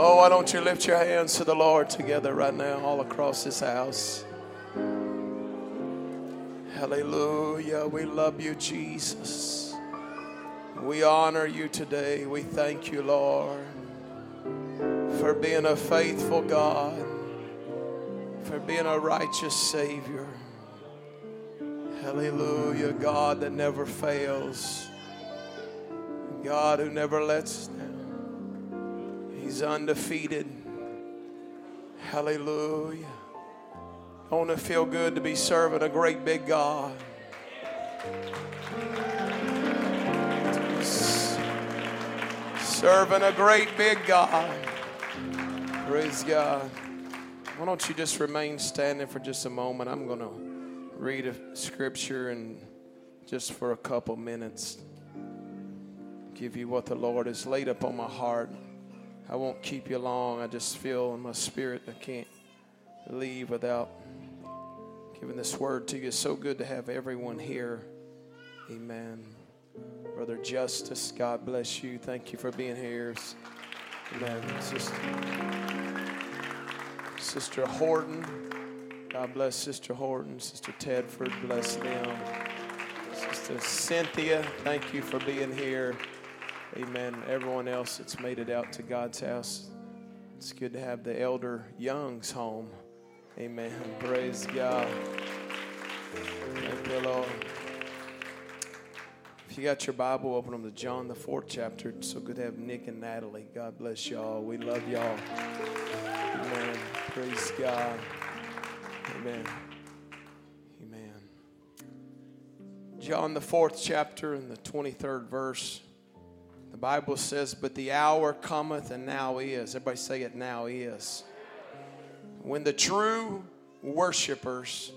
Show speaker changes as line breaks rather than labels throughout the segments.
Oh, why don't you lift your hands to the Lord together right now, all across this house? Hallelujah. We love you, Jesus. We honor you today. We thank you, Lord, for being a faithful God, for being a righteous Savior. Hallelujah. God that never fails, God who never lets down. He's undefeated. Hallelujah. I want to feel good to be serving a great big God. Serving a great big God. Praise God. Why don't you just remain standing for just a moment? I'm going to read a scripture and just for a couple minutes give you what the Lord has laid upon my heart. I won't keep you long. I just feel in my spirit I can't leave without giving this word to you. It's so good to have everyone here. Amen. Brother Justice, God bless you. Thank you for being here. Amen. Sister, Sister Horton, God bless Sister Horton. Sister Tedford, bless them. Sister Cynthia, thank you for being here. Amen. Everyone else that's made it out to God's house. It's good to have the elder Youngs home. Amen. Praise God. Thank you, Lord. If you got your Bible, open them to John, the fourth chapter. It's so good to have Nick and Natalie. God bless y'all. We love y'all. Amen. Praise God. Amen. Amen. John, the fourth chapter, and the 23rd verse. The Bible says, But the hour cometh, and now is. Everybody say it now is. When the true worshipers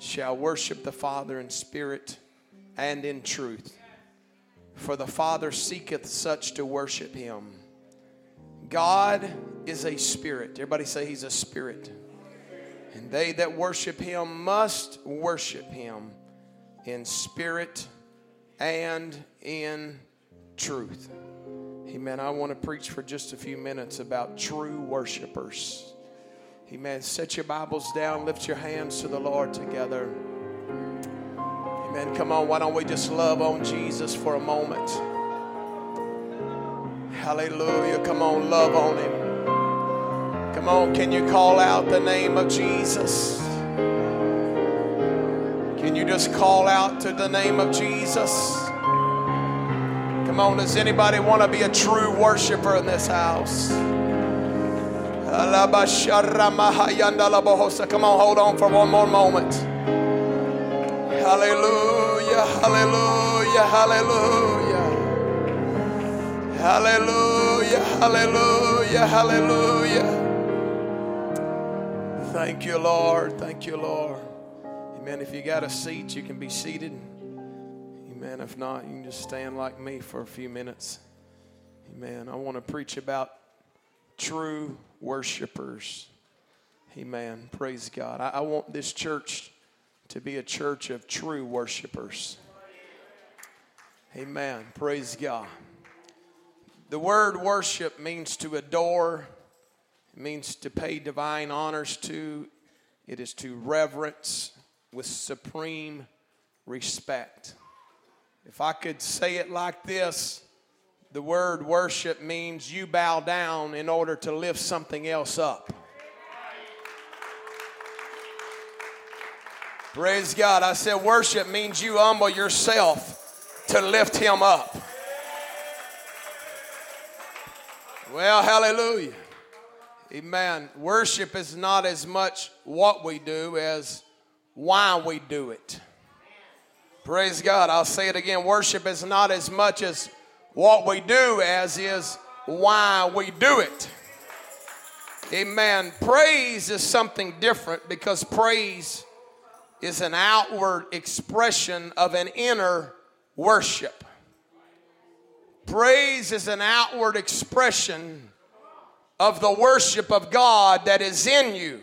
shall worship the Father in spirit and in truth. For the Father seeketh such to worship him. God is a spirit. Everybody say he's a spirit. And they that worship him must worship him in spirit and in truth. Amen. I want to preach for just a few minutes about true worshipers. Amen. Set your Bibles down, lift your hands to the Lord together. Amen. Come on, why don't we just love on Jesus for a moment? Hallelujah. Come on, love on him. Come on, can you call out the name of Jesus? Can you just call out to the name of Jesus? Come on, does anybody want to be a true worshiper in this house? Come on, hold on for one more moment. Hallelujah, hallelujah, hallelujah. Hallelujah, hallelujah, hallelujah. Thank you, Lord. Thank you, Lord. Amen. If you got a seat, you can be seated. Amen. If not, you can just stand like me for a few minutes. Amen. I want to preach about true worshipers. Amen. Praise God. I, I, want this church to be a church of true worshipers. Amen. Praise God. The word worship means to adore, it means to pay divine honors to, it is to reverence with supreme respect. If I could say it like this, the word worship means you bow down in order to lift something else up. Praise God. I said worship means you humble yourself to lift him up. Well, hallelujah. Amen. Worship is not as much what we do as why we do it. Praise God. I'll say it again. Worship is not as much as what we do as is why we do it. Amen. Praise is something different because praise is an outward expression of an inner worship. Praise is an outward expression of the worship of God that is in you.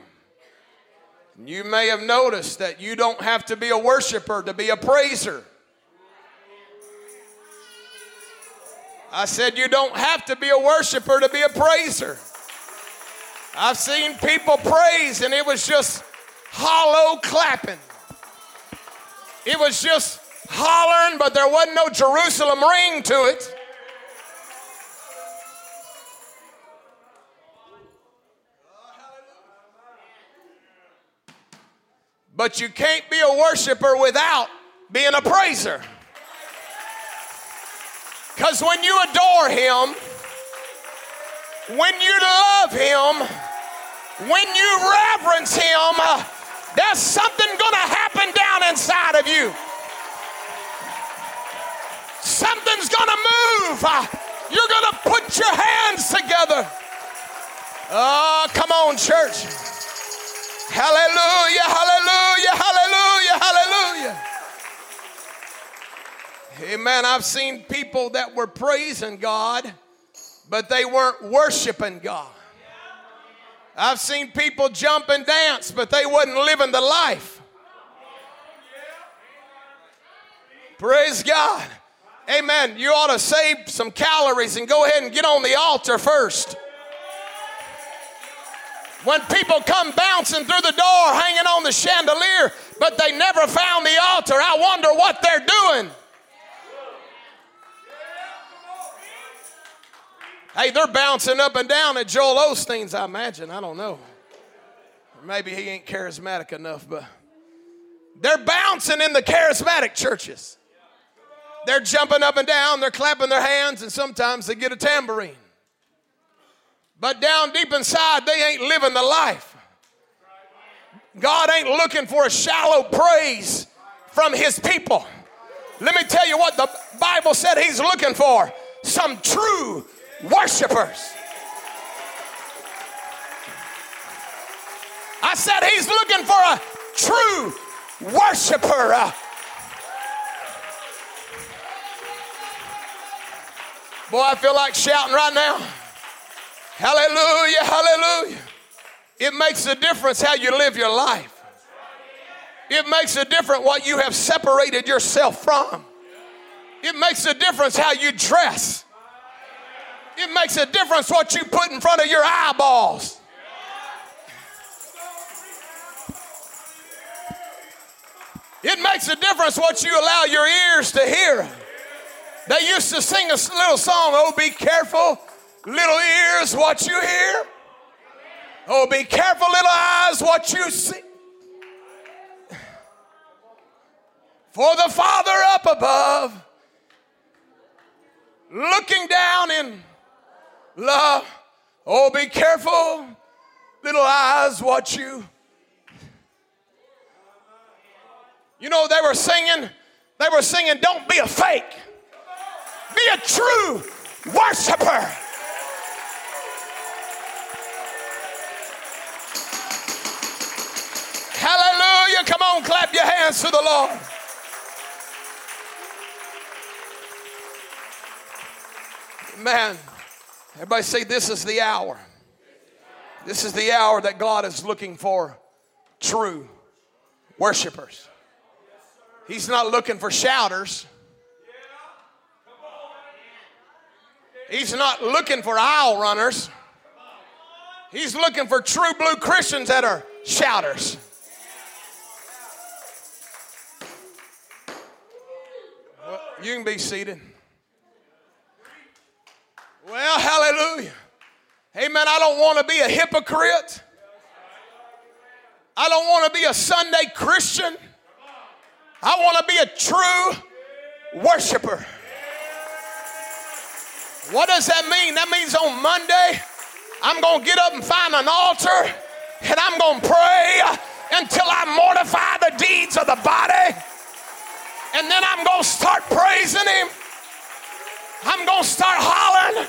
You may have noticed that you don't have to be a worshiper to be a praiser. I said, You don't have to be a worshiper to be a praiser. I've seen people praise and it was just hollow clapping. It was just hollering, but there wasn't no Jerusalem ring to it. But you can't be a worshiper without being a praiser. Because when you adore Him, when you love Him, when you reverence Him, uh, there's something going to happen down inside of you. Something's going to move. Uh, you're going to put your hands together. Oh, come on, church. Hallelujah, hallelujah, hallelujah, hallelujah. Amen. I've seen people that were praising God, but they weren't worshiping God. I've seen people jump and dance, but they wasn't living the life. Praise God. Amen. You ought to save some calories and go ahead and get on the altar first. When people come bouncing through the door, hanging on the chandelier, but they never found the altar, I wonder what they're doing. Hey, they're bouncing up and down at Joel Osteen's, I imagine. I don't know. Maybe he ain't charismatic enough, but they're bouncing in the charismatic churches. They're jumping up and down, they're clapping their hands, and sometimes they get a tambourine. But down deep inside, they ain't living the life. God ain't looking for a shallow praise from his people. Let me tell you what the Bible said he's looking for some true worshipers. I said he's looking for a true worshiper. Boy, I feel like shouting right now. Hallelujah, hallelujah. It makes a difference how you live your life. It makes a difference what you have separated yourself from. It makes a difference how you dress. It makes a difference what you put in front of your eyeballs. It makes a difference what you allow your ears to hear. They used to sing a little song, Oh, be careful, little ears, what you hear. Oh, be careful, little eyes, what you see. For the Father up above, looking down in love. Oh, be careful, little eyes, watch you. You know, they were singing, they were singing, don't be a fake, be a true worshiper. Hallelujah. Come on, clap your hands to the Lord. Man. Everybody say, This is the hour. This is the hour that God is looking for true worshipers. He's not looking for shouters. He's not looking for aisle runners. He's looking for true blue Christians that are shouters. Well, you can be seated. Well, hallelujah. Amen. I don't want to be a hypocrite. I don't want to be a Sunday Christian. I want to be a true worshiper. What does that mean? That means on Monday, I'm going to get up and find an altar and I'm going to pray until I mortify the deeds of the body. And then I'm going to start praising Him. I'm going to start hollering.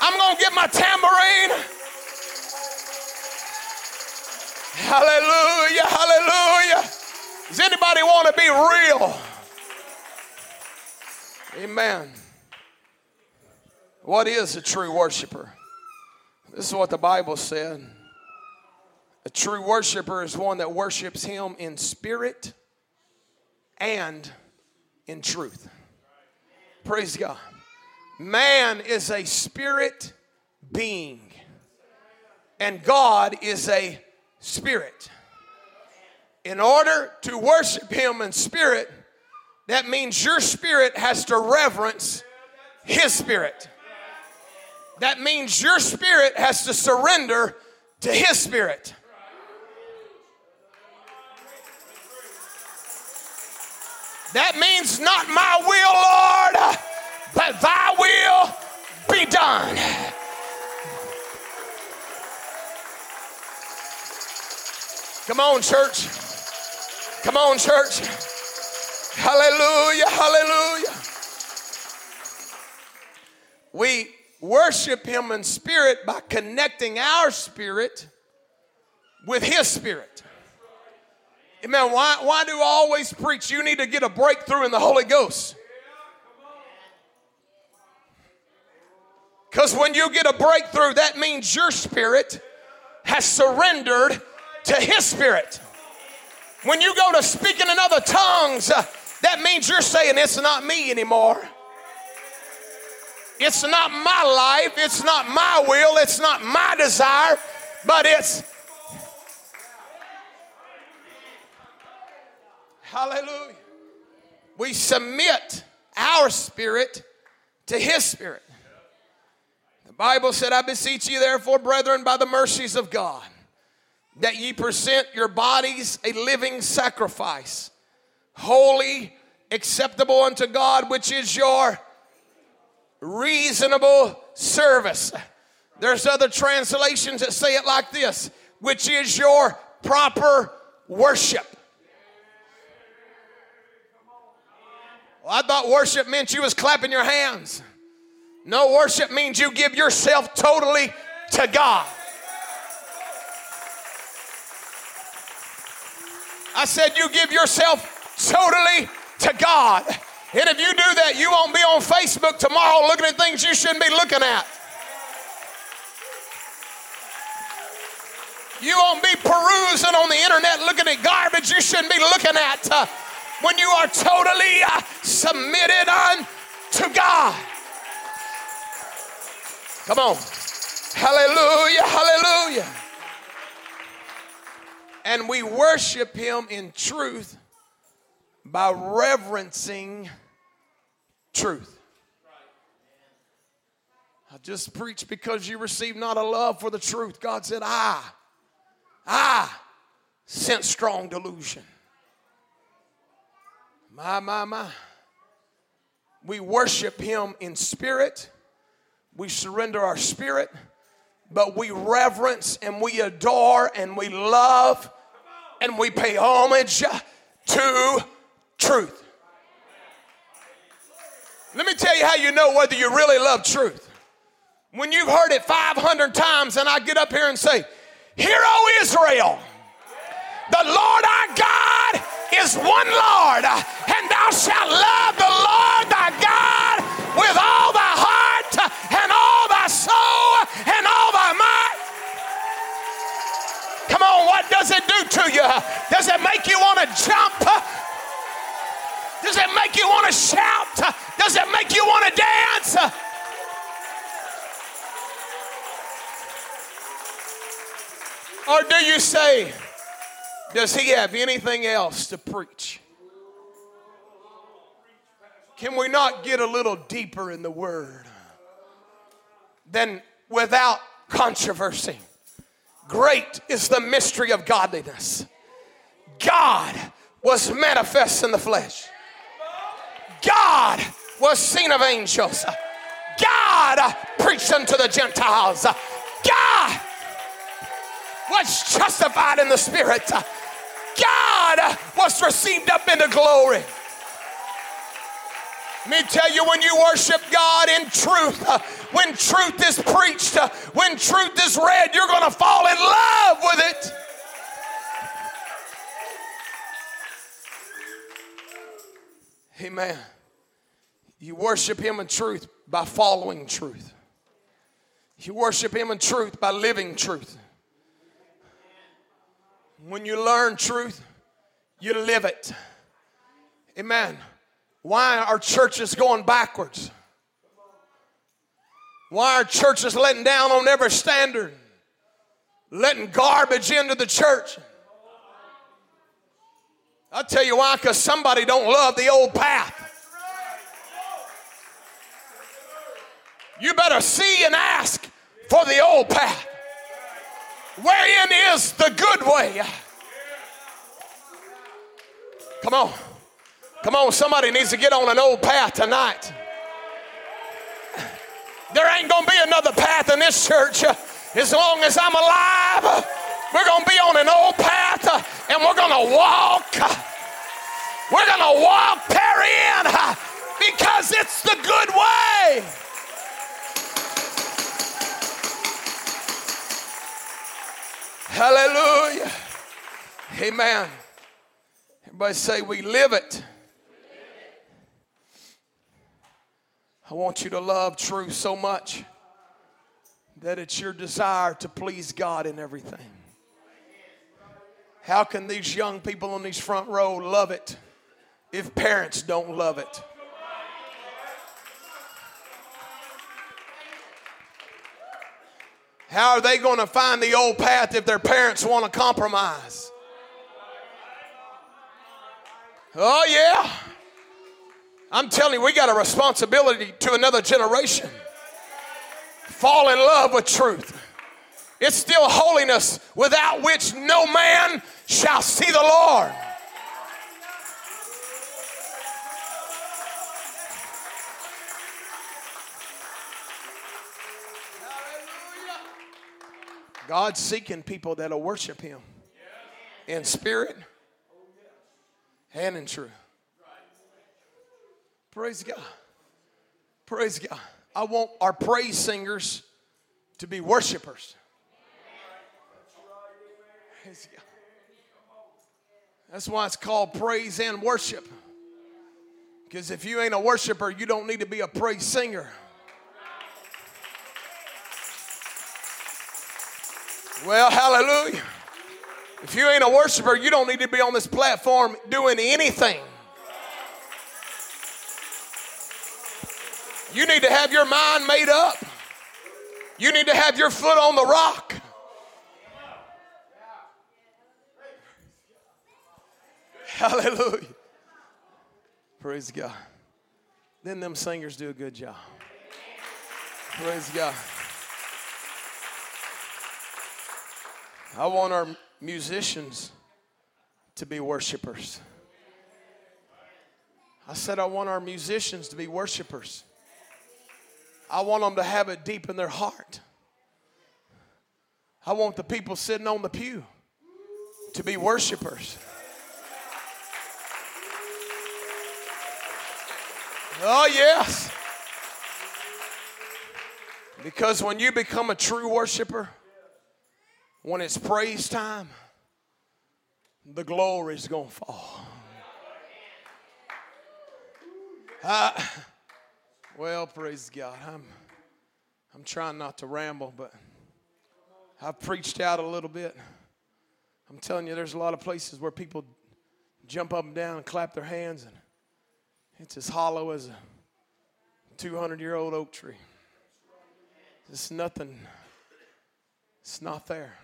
I'm going to get my tambourine. Hallelujah, hallelujah. Does anybody want to be real? Amen. What is a true worshiper? This is what the Bible said. A true worshiper is one that worships him in spirit and in truth. Praise God. Man is a spirit being. And God is a spirit. In order to worship Him in spirit, that means your spirit has to reverence His spirit. That means your spirit has to surrender to His spirit. That means not my will, Lord, but thy will be done. Come on, church. Come on, church. Hallelujah, hallelujah. We worship Him in spirit by connecting our spirit with His spirit. Amen. Why, why do I always preach you need to get a breakthrough in the Holy Ghost? Because when you get a breakthrough, that means your spirit has surrendered to His spirit. When you go to speaking in other tongues, uh, that means you're saying it's not me anymore. It's not my life, it's not my will, it's not my desire, but it's Hallelujah. We submit our spirit to his spirit. Bible said, I beseech you, therefore, brethren, by the mercies of God, that ye present your bodies a living sacrifice, holy, acceptable unto God, which is your reasonable service. There's other translations that say it like this, which is your proper worship. Well, I thought worship meant you was clapping your hands. No, worship means you give yourself totally to God. I said you give yourself totally to God. And if you do that, you won't be on Facebook tomorrow looking at things you shouldn't be looking at. You won't be perusing on the internet looking at garbage you shouldn't be looking at. Uh, when you are totally uh, submitted unto God. Come on. Hallelujah, hallelujah. And we worship Him in truth by reverencing truth. I just preached because you received not a love for the truth. God said, I, I sent strong delusion. My, my, my. We worship Him in spirit. We surrender our spirit, but we reverence and we adore and we love and we pay homage to truth. Let me tell you how you know whether you really love truth. When you've heard it 500 times and I get up here and say, Hear, O Israel, the Lord our God is one Lord, and thou shalt love the Lord thy God does it do to you? Does it make you want to jump? Does it make you want to shout? Does it make you want to dance? Or do you say, does he have anything else to preach? Can we not get a little deeper in the word? than without controversy, great is the mystery of godliness. God was manifest in the flesh. God was seen of angels. God preached unto the Gentiles. God was justified in the Spirit. God was received up into glory. Let me tell you, when you worship God in truth, uh, when truth is preached, uh, when truth is read, you're going to fall in love with it. Amen. You worship Him in truth by following truth. You worship Him in truth by living truth. When you learn truth, you live it. Amen. Why are churches going backwards? Why are churches letting down on every standard? letting garbage into the church. I'll tell you why, because somebody don't love the old path. You better see and ask for the old path. Wherein is the good way? Come on. Come on, somebody needs to get on an old path tonight. There ain't going to be another path in this church as long as I'm alive. We're going to be on an old path and we're going to walk. We're going to walk therein because it's the good way. Hallelujah. Amen. Everybody say, We live it. I want you to love truth so much that it's your desire to please God in everything. How can these young people on these front row love it if parents don't love it? How are they going to find the old path if their parents want to compromise? Oh, yeah. I'm telling you, we got a responsibility to another generation. Fall in love with truth. It's still holiness without which no man shall see the Lord. God's seeking people that'll worship Him in spirit and in truth. Praise God. Praise God. I want our praise singers to be worshipers. That's why it's called praise and worship. Because if you ain't a worshiper, you don't need to be a praise singer. Well, hallelujah. If you ain't a worshiper, you don't need to be on this platform doing anything. You need to have your mind made up. You need to have your foot on the rock. Hallelujah. Praise God. Then them singers do a good job. Praise God. I want our musicians to be worshipers. I said, I want our musicians to be worshipers. I want them to have it deep in their heart. I want the people sitting on the pew to be worshipers. Oh, yes. Because when you become a true worshiper, when it's praise time, the glory is going to fall. Uh, well, praise God. I'm, I'm trying not to ramble, but I've preached out a little bit. I'm telling you, there's a lot of places where people jump up and down and clap their hands, and it's as hollow as a 200 year old oak tree. It's nothing, it's not there.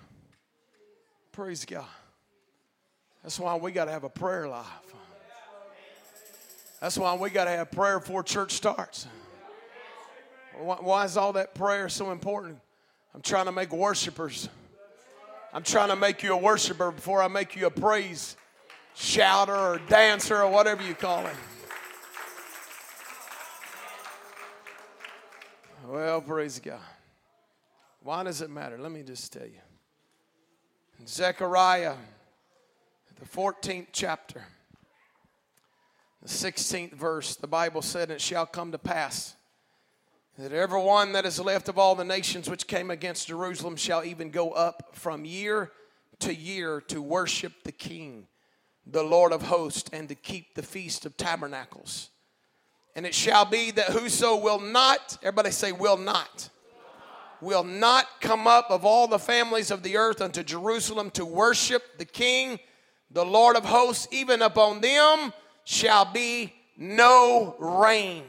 Praise God. That's why we got to have a prayer life. That's why we got to have prayer before church starts. Why is all that prayer so important? I'm trying to make worshipers. I'm trying to make you a worshiper before I make you a praise shouter or dancer or whatever you call it. Well, praise God. Why does it matter? Let me just tell you. Zechariah, the 14th chapter, the 16th verse, the Bible said, It shall come to pass that every one that is left of all the nations which came against Jerusalem shall even go up from year to year to worship the King, the Lord of hosts, and to keep the feast of tabernacles. And it shall be that whoso will not, everybody say, will not will not come up of all the families of the earth unto Jerusalem to worship the King, the Lord of hosts, even upon them shall be no rain.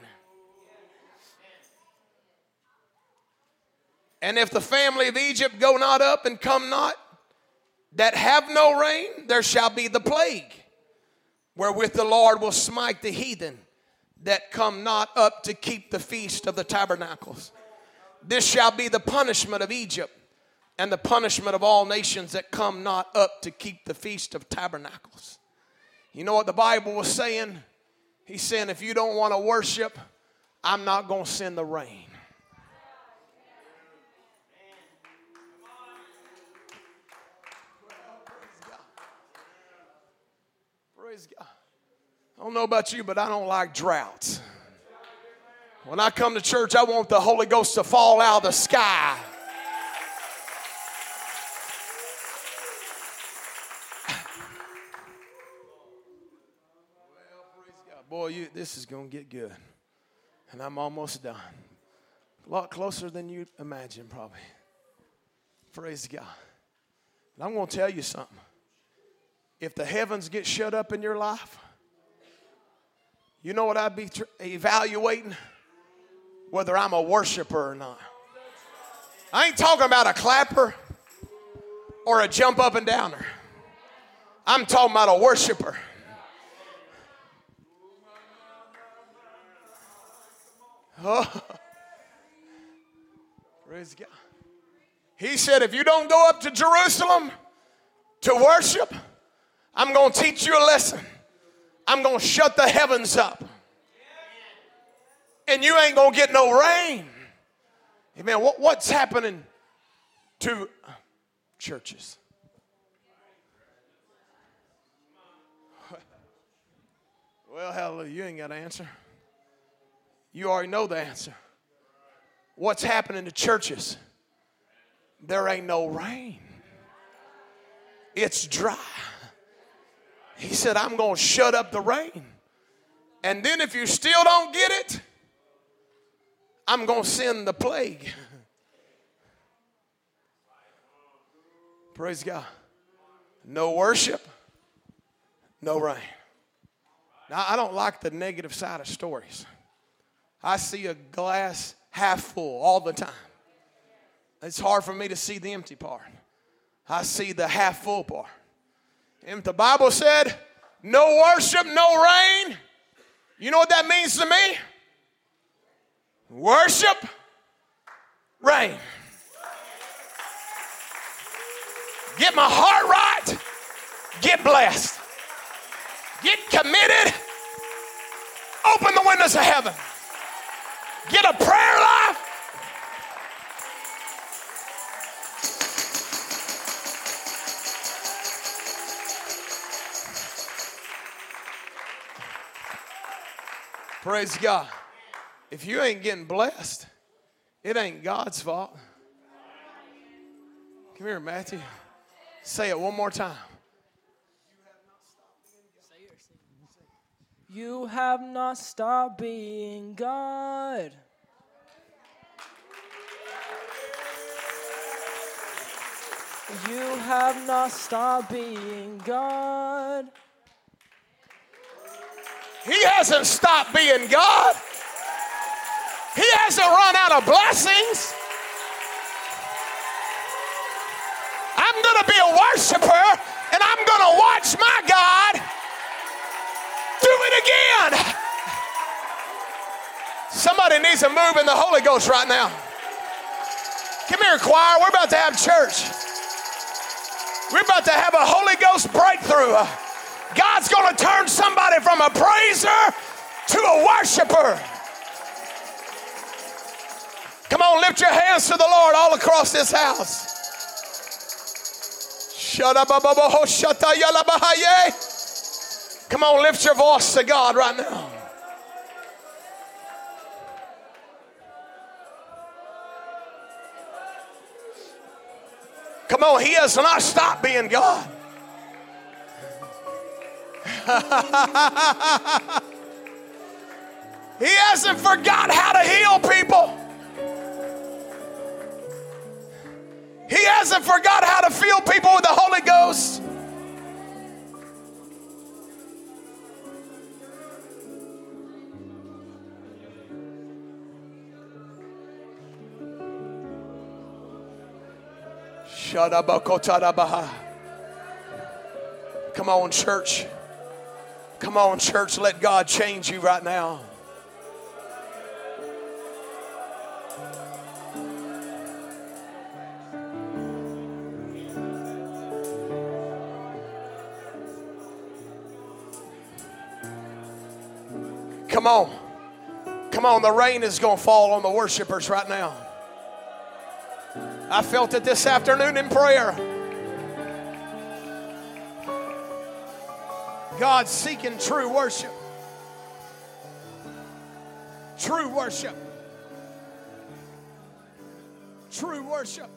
And if the family of Egypt go not up and come not, that have no rain, there shall be the plague, wherewith the Lord will smite the heathen that come not up to keep the feast of the tabernacles. This shall be the punishment of Egypt and the punishment of all nations that come not up to keep the feast of tabernacles. You know what the Bible was saying? He's saying, if you don't want to worship, I'm not going to send the rain. Praise God. I don't know about you, but I don't like droughts. When I come to church, I want the Holy Ghost to fall out of the sky. Boy, you, this is going to get good. And I'm almost done. A lot closer than you imagine, probably. Praise God. And I'm going to tell you something. If the heavens get shut up in your life, you know what I'd be tr- evaluating? Whether I'm a worshiper or not. I ain't talking about a clapper or a jump up and downer. I'm talking about a worshiper. Oh. Praise God. He said, if you don't go up to Jerusalem to worship, I'm going to teach you a lesson. I'm going to shut the heavens up. And you ain't going to get no rain. Amen. What, what's happening to churches? Well, hallelujah. You ain't got an answer. You already know the answer. What's happening to churches? There ain't no rain, it's dry. He said, I'm going to shut up the rain. And then if you still don't get it, I'm going to send the plague. Praise God. No worship, no rain. Now, I don't like the negative side of stories. I see a glass half full all the time. It's hard for me to see the empty part. I see the half full part. And the Bible said, no worship, no rain, you know what that means to me? Worship, rain. Get my heart right, get blessed, get committed, open the windows of heaven. Get a prayer life. Praise God. If you ain't getting blessed, it ain't God's fault. Come here, Matthew. Say it one more time.
You have not stopped being God. You have not stopped being God.
He hasn't stopped being God. He hasn't run out of blessings. I'm going to be a worshiper and I'm going to watch my God it again. Somebody needs to move in the Holy Ghost right now. Come here, choir. We're about to have church. We're about to have a Holy Ghost breakthrough. God's going to turn somebody from a praiser to a worshiper. Come on, lift your hands to the Lord all across this house. Come on, lift your voice to God right now. Come on, He has not stopped being God. he hasn't forgot how to heal people. He hasn't forgot how to fill people with the Holy Ghost. Come on, church. Come on, church. Let God change you right now. Come on. Come on. The rain is going to fall on the worshipers right now. I felt it this afternoon in prayer. God seeking true worship. True worship. True worship.